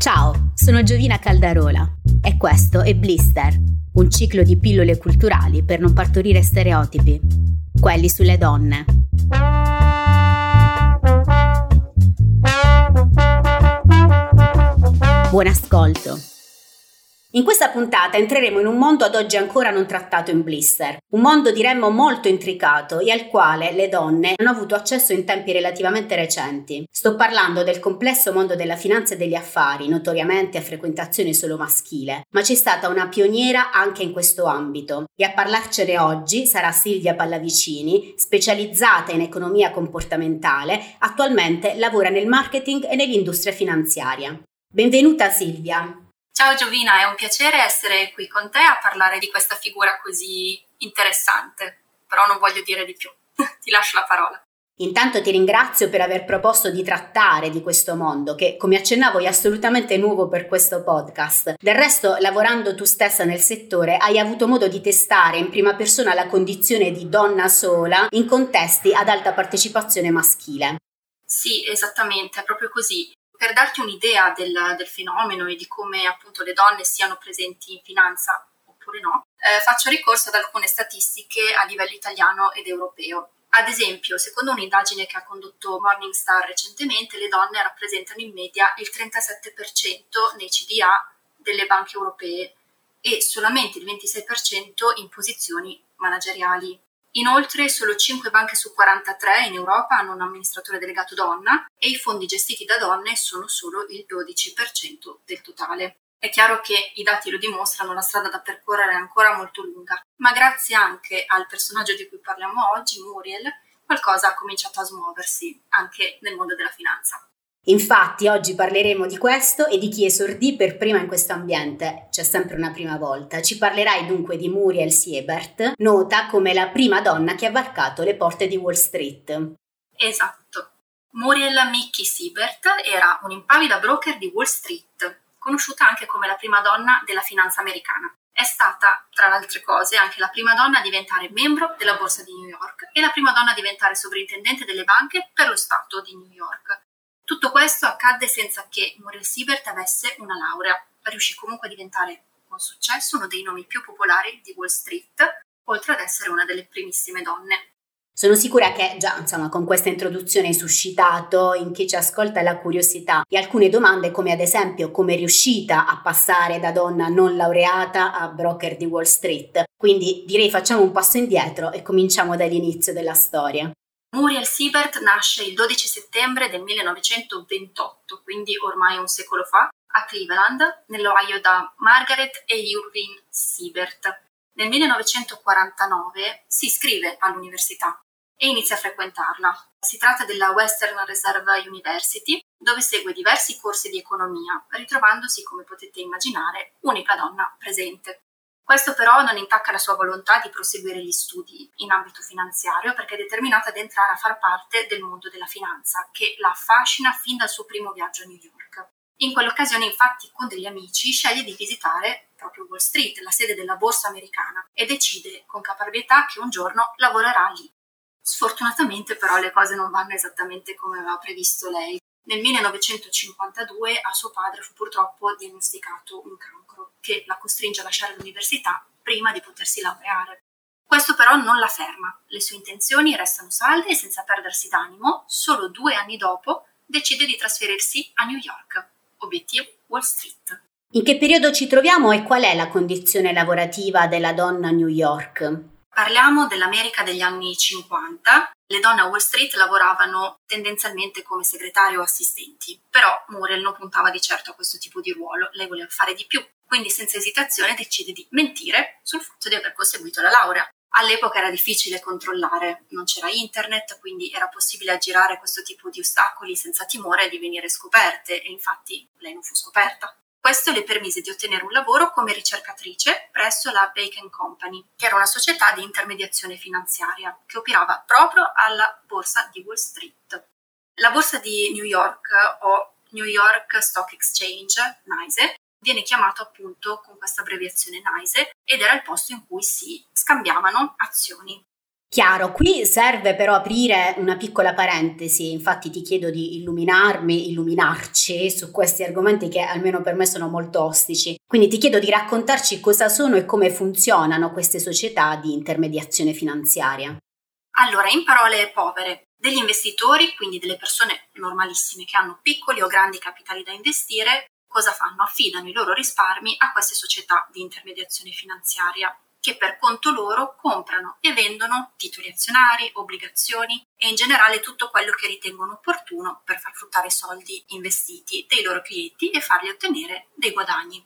Ciao, sono Giovina Caldarola e questo è Blister, un ciclo di pillole culturali per non partorire stereotipi, quelli sulle donne. Buon ascolto. In questa puntata entreremo in un mondo ad oggi ancora non trattato in blister, un mondo diremmo molto intricato e al quale le donne hanno avuto accesso in tempi relativamente recenti. Sto parlando del complesso mondo della finanza e degli affari, notoriamente a frequentazione solo maschile, ma c'è stata una pioniera anche in questo ambito e a parlarcene oggi sarà Silvia Pallavicini, specializzata in economia comportamentale, attualmente lavora nel marketing e nell'industria finanziaria. Benvenuta Silvia. Ciao Giovina, è un piacere essere qui con te a parlare di questa figura così interessante, però non voglio dire di più. ti lascio la parola. Intanto ti ringrazio per aver proposto di trattare di questo mondo che, come accennavo, è assolutamente nuovo per questo podcast. Del resto, lavorando tu stessa nel settore, hai avuto modo di testare in prima persona la condizione di donna sola in contesti ad alta partecipazione maschile. Sì, esattamente, è proprio così per darti un'idea del, del, fenomeno e di come appunto le donne siano presenti in finanza oppure no, eh, faccio ricorso ad alcune statistiche a livello italiano ed europeo. Ad esempio, secondo un'indagine che ha condotto Morningstar recentemente, le donne rappresentano in media il 37% nei CDA delle banche europee e solamente il 26% in posizioni manageriali. Inoltre solo 5 banche su 43 in Europa hanno un amministratore delegato donna e i fondi gestiti da donne sono solo il 12% del totale. È chiaro che i dati lo dimostrano, la strada da percorrere è ancora molto lunga, ma grazie anche al personaggio di cui parliamo oggi, Muriel, qualcosa ha cominciato a smuoversi anche nel mondo della finanza. Infatti oggi parleremo di questo e di chi esordì per prima in questo ambiente, c'è sempre una prima volta. Ci parlerai dunque di Muriel Siebert, nota come la prima donna che ha varcato le porte di Wall Street. Esatto. Muriel Mickey Siebert era un'impavida broker di Wall Street, conosciuta anche come la prima donna della finanza americana. È stata, tra le altre cose, anche la prima donna a diventare membro della Borsa di New York e la prima donna a diventare sovrintendente delle banche per lo Stato di New York. Tutto questo accadde senza che Muriel Siebert avesse una laurea. Riuscì comunque a diventare con successo uno dei nomi più popolari di Wall Street, oltre ad essere una delle primissime donne. Sono sicura che già insomma, con questa introduzione hai suscitato in chi ci ascolta la curiosità e alcune domande come ad esempio come è riuscita a passare da donna non laureata a broker di Wall Street. Quindi direi facciamo un passo indietro e cominciamo dall'inizio della storia. Muriel Siebert nasce il 12 settembre del 1928, quindi ormai un secolo fa, a Cleveland, nell'Ohio da Margaret e Irving Siebert. Nel 1949 si iscrive all'università e inizia a frequentarla. Si tratta della Western Reserve University, dove segue diversi corsi di economia, ritrovandosi, come potete immaginare, unica donna presente. Questo però non intacca la sua volontà di proseguire gli studi in ambito finanziario perché è determinata ad entrare a far parte del mondo della finanza, che la affascina fin dal suo primo viaggio a New York. In quell'occasione, infatti, con degli amici sceglie di visitare proprio Wall Street, la sede della borsa americana, e decide con caparbietà che un giorno lavorerà lì. Sfortunatamente però le cose non vanno esattamente come aveva previsto lei. Nel 1952 a suo padre fu purtroppo diagnosticato un cancro che la costringe a lasciare l'università prima di potersi laureare. Questo però non la ferma, le sue intenzioni restano salde e senza perdersi d'animo, solo due anni dopo decide di trasferirsi a New York, obiettivo Wall Street. In che periodo ci troviamo e qual è la condizione lavorativa della donna a New York? Parliamo dell'America degli anni 50. Le donne a Wall Street lavoravano tendenzialmente come segretarie o assistenti, però Muriel non puntava di certo a questo tipo di ruolo, lei voleva fare di più, quindi senza esitazione decide di mentire sul fatto di aver conseguito la laurea. All'epoca era difficile controllare, non c'era internet, quindi era possibile aggirare questo tipo di ostacoli senza timore di venire scoperte e infatti lei non fu scoperta. Questo le permise di ottenere un lavoro come ricercatrice presso la Bacon Company, che era una società di intermediazione finanziaria che operava proprio alla borsa di Wall Street. La borsa di New York o New York Stock Exchange, NYSE, viene chiamato appunto con questa abbreviazione NYSE ed era il posto in cui si scambiavano azioni. Chiaro, qui serve però aprire una piccola parentesi, infatti ti chiedo di illuminarmi, illuminarci su questi argomenti che almeno per me sono molto ostici. Quindi ti chiedo di raccontarci cosa sono e come funzionano queste società di intermediazione finanziaria. Allora, in parole povere, degli investitori, quindi delle persone normalissime che hanno piccoli o grandi capitali da investire, cosa fanno? Affidano i loro risparmi a queste società di intermediazione finanziaria che per conto loro comprano e vendono titoli azionari, obbligazioni e in generale tutto quello che ritengono opportuno per far fruttare i soldi investiti dei loro clienti e fargli ottenere dei guadagni.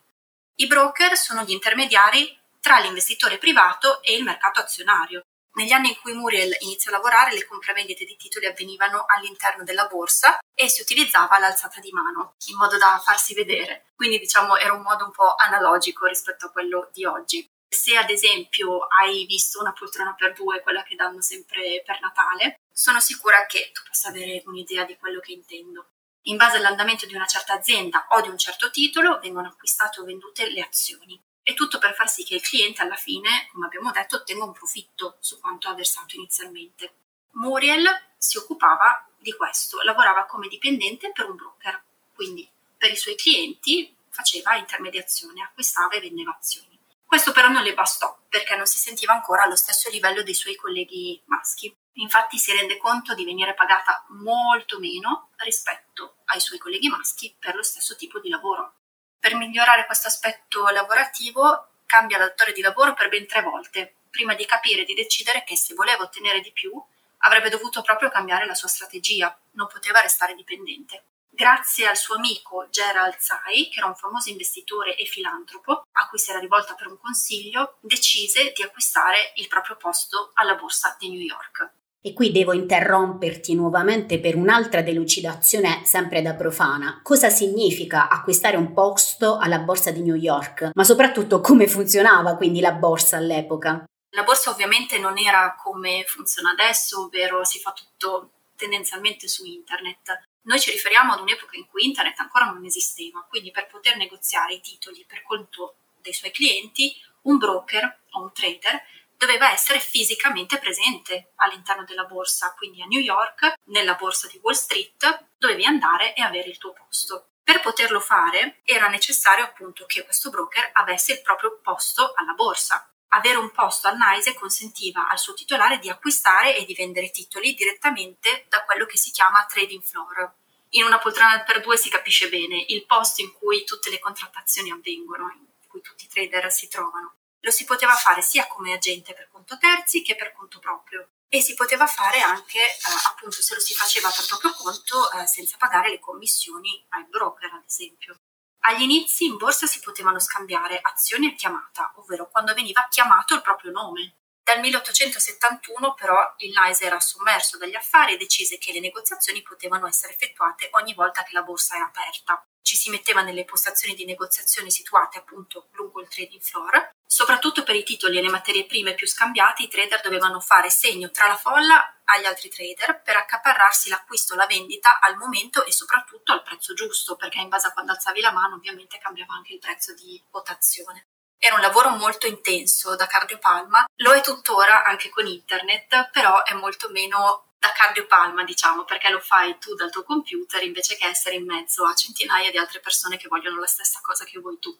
I broker sono gli intermediari tra l'investitore privato e il mercato azionario. Negli anni in cui Muriel iniziò a lavorare, le compravendite di titoli avvenivano all'interno della borsa e si utilizzava l'alzata di mano in modo da farsi vedere. Quindi, diciamo, era un modo un po' analogico rispetto a quello di oggi. Se ad esempio hai visto una poltrona per due, quella che danno sempre per Natale, sono sicura che tu possa avere un'idea di quello che intendo. In base all'andamento di una certa azienda o di un certo titolo vengono acquistate o vendute le azioni. E tutto per far sì che il cliente alla fine, come abbiamo detto, ottenga un profitto su quanto ha versato inizialmente. Muriel si occupava di questo, lavorava come dipendente per un broker, quindi per i suoi clienti faceva intermediazione, acquistava e vendeva azioni. Questo però non le bastò perché non si sentiva ancora allo stesso livello dei suoi colleghi maschi. Infatti si rende conto di venire pagata molto meno rispetto ai suoi colleghi maschi per lo stesso tipo di lavoro. Per migliorare questo aspetto lavorativo cambia datore di lavoro per ben tre volte, prima di capire e di decidere che se voleva ottenere di più avrebbe dovuto proprio cambiare la sua strategia, non poteva restare dipendente grazie al suo amico Gerald Tsai, che era un famoso investitore e filantropo, a cui si era rivolta per un consiglio, decise di acquistare il proprio posto alla borsa di New York. E qui devo interromperti nuovamente per un'altra delucidazione sempre da profana. Cosa significa acquistare un posto alla borsa di New York? Ma soprattutto come funzionava quindi la borsa all'epoca? La borsa ovviamente non era come funziona adesso, ovvero si fa tutto tendenzialmente su internet. Noi ci riferiamo ad un'epoca in cui internet ancora non esisteva, quindi per poter negoziare i titoli per conto dei suoi clienti, un broker o un trader doveva essere fisicamente presente all'interno della borsa, quindi a New York, nella borsa di Wall Street, dovevi andare e avere il tuo posto. Per poterlo fare era necessario appunto che questo broker avesse il proprio posto alla borsa avere un posto al NISE consentiva al suo titolare di acquistare e di vendere titoli direttamente da quello che si chiama trading floor. In una poltrona per due si capisce bene il posto in cui tutte le contrattazioni avvengono, in cui tutti i trader si trovano. Lo si poteva fare sia come agente per conto terzi che per conto proprio e si poteva fare anche eh, appunto se lo si faceva per proprio conto eh, senza pagare le commissioni ai broker ad esempio. Agli inizi in borsa si potevano scambiare azioni a chiamata, ovvero quando veniva chiamato il proprio nome. Dal 1871 però il NICE era sommerso dagli affari e decise che le negoziazioni potevano essere effettuate ogni volta che la borsa era aperta ci si metteva nelle postazioni di negoziazione situate appunto lungo il trading floor. Soprattutto per i titoli e le materie prime più scambiate, i trader dovevano fare segno tra la folla agli altri trader per accaparrarsi l'acquisto la vendita al momento e soprattutto al prezzo giusto, perché in base a quando alzavi la mano ovviamente cambiava anche il prezzo di votazione. Era un lavoro molto intenso da cardiopalma, lo è tuttora anche con internet, però è molto meno da cardiopalma, diciamo, perché lo fai tu dal tuo computer invece che essere in mezzo a centinaia di altre persone che vogliono la stessa cosa che vuoi tu.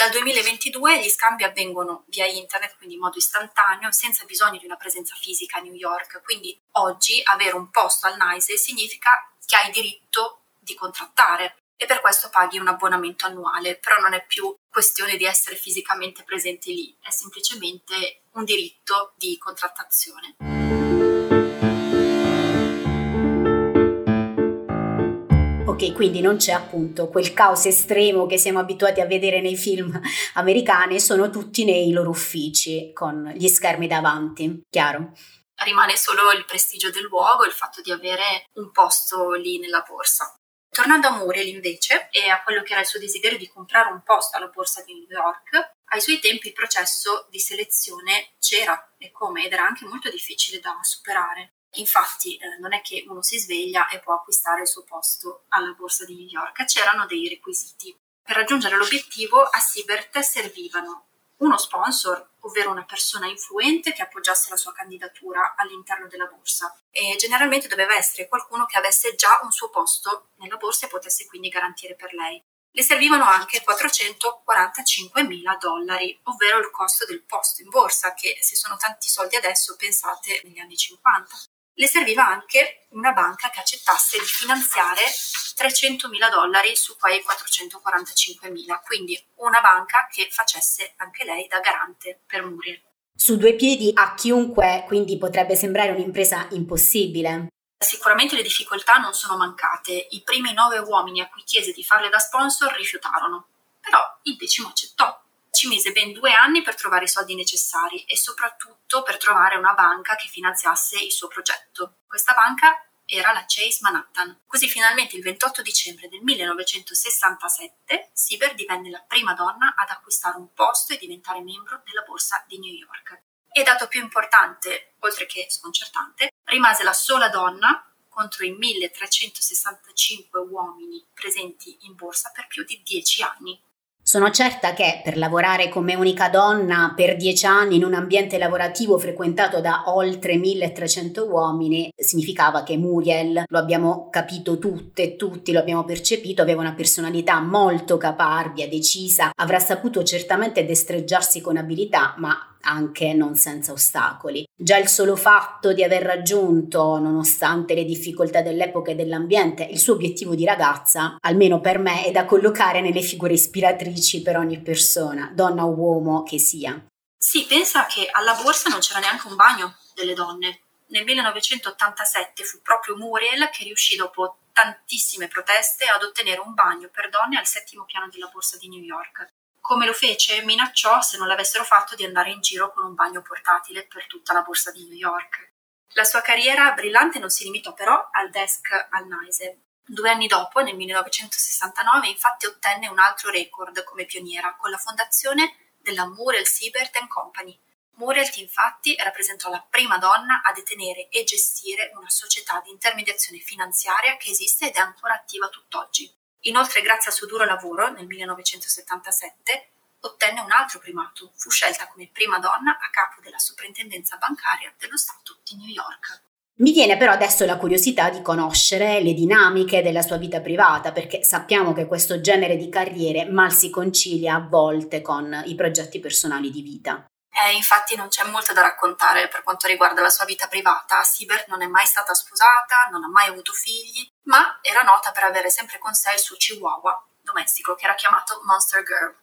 Dal 2022 gli scambi avvengono via internet, quindi in modo istantaneo, senza bisogno di una presenza fisica a New York. Quindi oggi avere un posto al NICE significa che hai diritto di contrattare e per questo paghi un abbonamento annuale, però non è più questione di essere fisicamente presente lì, è semplicemente un diritto di contrattazione. Ok, quindi non c'è appunto quel caos estremo che siamo abituati a vedere nei film americani, sono tutti nei loro uffici con gli schermi davanti, chiaro? Rimane solo il prestigio del luogo, il fatto di avere un posto lì nella borsa. Tornando a Muriel invece e a quello che era il suo desiderio di comprare un posto alla borsa di New York, ai suoi tempi il processo di selezione c'era e come ed era anche molto difficile da superare. Infatti eh, non è che uno si sveglia e può acquistare il suo posto alla borsa di New York, c'erano dei requisiti. Per raggiungere l'obiettivo a Siebert servivano uno sponsor, ovvero una persona influente che appoggiasse la sua candidatura all'interno della borsa e generalmente doveva essere qualcuno che avesse già un suo posto nella borsa e potesse quindi garantire per lei. Le servivano anche 445 mila dollari, ovvero il costo del posto in borsa, che se sono tanti soldi adesso pensate negli anni 50 le serviva anche una banca che accettasse di finanziare 300 mila dollari su quei 445 mila, quindi una banca che facesse anche lei da garante per Muriel. Su due piedi a chiunque quindi potrebbe sembrare un'impresa impossibile. Sicuramente le difficoltà non sono mancate. I primi nove uomini a cui chiese di farle da sponsor rifiutarono, però il decimo accettò ci mise ben due anni per trovare i soldi necessari e soprattutto per trovare una banca che finanziasse il suo progetto. Questa banca era la Chase Manhattan. Così finalmente il 28 dicembre del 1967 Sieber divenne la prima donna ad acquistare un posto e diventare membro della borsa di New York. E dato più importante, oltre che sconcertante, rimase la sola donna contro i 1365 uomini presenti in borsa per più di dieci anni. Sono certa che per lavorare come unica donna per dieci anni in un ambiente lavorativo frequentato da oltre 1300 uomini significava che Muriel, lo abbiamo capito tutte e tutti, lo abbiamo percepito, aveva una personalità molto caparbia, decisa, avrà saputo certamente destreggiarsi con abilità, ma anche non senza ostacoli. Già il solo fatto di aver raggiunto, nonostante le difficoltà dell'epoca e dell'ambiente, il suo obiettivo di ragazza, almeno per me, è da collocare nelle figure ispiratrici per ogni persona, donna o uomo che sia. Sì, pensa che alla borsa non c'era neanche un bagno delle donne. Nel 1987 fu proprio Muriel che riuscì dopo tantissime proteste ad ottenere un bagno per donne al settimo piano della borsa di New York come lo fece, minacciò se non l'avessero fatto di andare in giro con un bagno portatile per tutta la borsa di New York. La sua carriera brillante non si limitò però al desk al NICE. Due anni dopo, nel 1969, infatti ottenne un altro record come pioniera con la fondazione della Muriel Siebert Company. Muriel infatti rappresentò la prima donna a detenere e gestire una società di intermediazione finanziaria che esiste ed è ancora attiva tutt'oggi. Inoltre, grazie al suo duro lavoro, nel 1977 ottenne un altro primato, fu scelta come prima donna a capo della soprintendenza bancaria dello Stato di New York. Mi viene però adesso la curiosità di conoscere le dinamiche della sua vita privata, perché sappiamo che questo genere di carriere mal si concilia a volte con i progetti personali di vita. Eh, infatti non c'è molto da raccontare per quanto riguarda la sua vita privata. Siebert non è mai stata sposata, non ha mai avuto figli, ma era nota per avere sempre con sé il suo chihuahua domestico che era chiamato Monster Girl.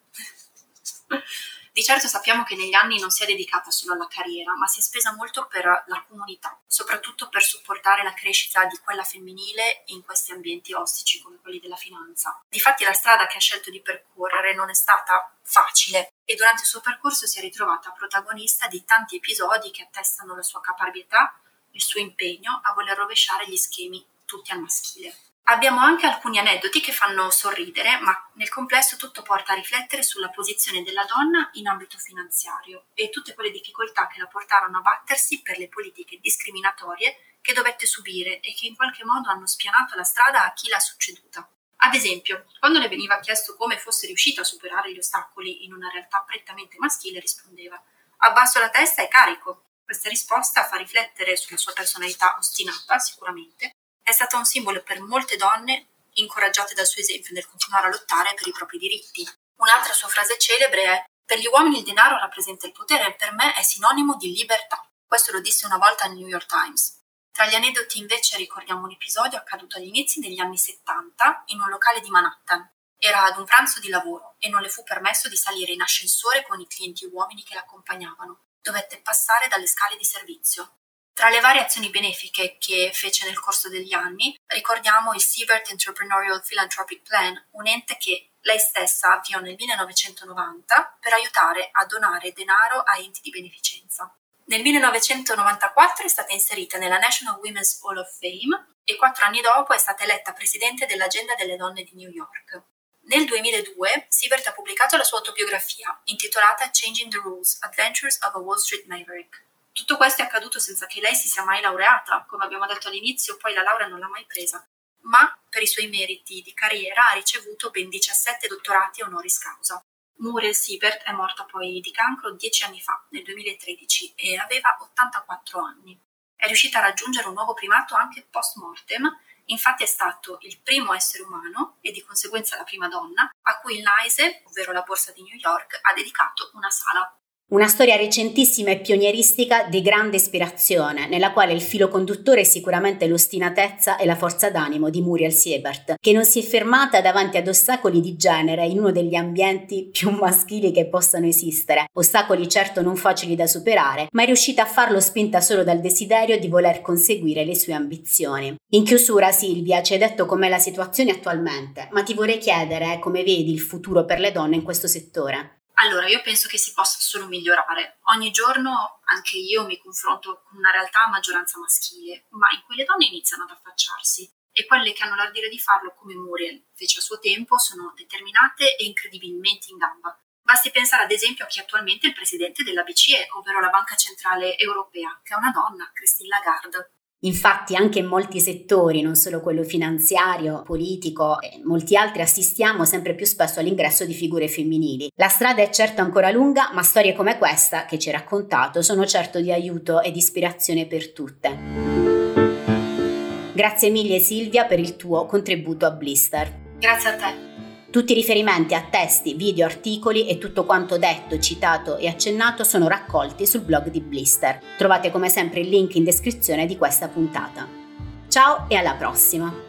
Di certo sappiamo che negli anni non si è dedicata solo alla carriera, ma si è spesa molto per la comunità, soprattutto per supportare la crescita di quella femminile in questi ambienti ostici come quelli della finanza. Difatti la strada che ha scelto di percorrere non è stata facile e durante il suo percorso si è ritrovata protagonista di tanti episodi che attestano la sua caparbietà, il suo impegno a voler rovesciare gli schemi tutti al maschile. Abbiamo anche alcuni aneddoti che fanno sorridere, ma nel complesso tutto porta a riflettere sulla posizione della donna in ambito finanziario e tutte quelle difficoltà che la portarono a battersi per le politiche discriminatorie che dovette subire e che in qualche modo hanno spianato la strada a chi l'ha succeduta. Ad esempio, quando le veniva chiesto come fosse riuscita a superare gli ostacoli in una realtà prettamente maschile, rispondeva abbasso la testa e carico. Questa risposta fa riflettere sulla sua personalità ostinata, sicuramente, è stata un simbolo per molte donne incoraggiate dal suo esempio nel continuare a lottare per i propri diritti. Un'altra sua frase celebre è Per gli uomini il denaro rappresenta il potere e per me è sinonimo di libertà. Questo lo disse una volta al New York Times. Tra gli aneddoti invece ricordiamo un episodio accaduto agli inizi degli anni 70 in un locale di Manhattan. Era ad un pranzo di lavoro e non le fu permesso di salire in ascensore con i clienti uomini che l'accompagnavano. Dovette passare dalle scale di servizio. Tra le varie azioni benefiche che fece nel corso degli anni, ricordiamo il Siebert Entrepreneurial Philanthropic Plan, un ente che lei stessa avviò nel 1990 per aiutare a donare denaro a enti di beneficenza. Nel 1994 è stata inserita nella National Women's Hall of Fame e quattro anni dopo è stata eletta presidente dell'Agenda delle donne di New York. Nel 2002 Siebert ha pubblicato la sua autobiografia, intitolata Changing the Rules: Adventures of a Wall Street Maverick. Tutto questo è accaduto senza che lei si sia mai laureata, come abbiamo detto all'inizio, poi la laurea non l'ha mai presa, ma per i suoi meriti di carriera ha ricevuto ben 17 dottorati honoris causa. Muriel Siebert è morta poi di cancro dieci anni fa, nel 2013, e aveva 84 anni. È riuscita a raggiungere un nuovo primato anche post mortem Infatti è stato il primo essere umano e di conseguenza la prima donna a cui il NICE, ovvero la borsa di New York, ha dedicato una sala. Una storia recentissima e pionieristica di grande ispirazione, nella quale il filo conduttore è sicuramente l'ostinatezza e la forza d'animo di Muriel Siebert, che non si è fermata davanti ad ostacoli di genere in uno degli ambienti più maschili che possano esistere. Ostacoli certo non facili da superare, ma è riuscita a farlo spinta solo dal desiderio di voler conseguire le sue ambizioni. In chiusura, Silvia ci hai detto com'è la situazione attualmente, ma ti vorrei chiedere come vedi il futuro per le donne in questo settore. Allora, io penso che si possa solo migliorare. Ogni giorno anche io mi confronto con una realtà a maggioranza maschile, ma in cui le donne iniziano ad affacciarsi e quelle che hanno l'ardire di farlo come Muriel fece a suo tempo sono determinate e incredibilmente in gamba. Basti pensare ad esempio a chi attualmente è il presidente della BCE, ovvero la Banca Centrale Europea, che è una donna, Christine Lagarde. Infatti anche in molti settori, non solo quello finanziario, politico e molti altri, assistiamo sempre più spesso all'ingresso di figure femminili. La strada è certo ancora lunga, ma storie come questa che ci hai raccontato sono certo di aiuto ed ispirazione per tutte. Grazie mille Silvia per il tuo contributo a Blister. Grazie a te. Tutti i riferimenti a testi, video, articoli e tutto quanto detto, citato e accennato sono raccolti sul blog di Blister. Trovate come sempre il link in descrizione di questa puntata. Ciao e alla prossima!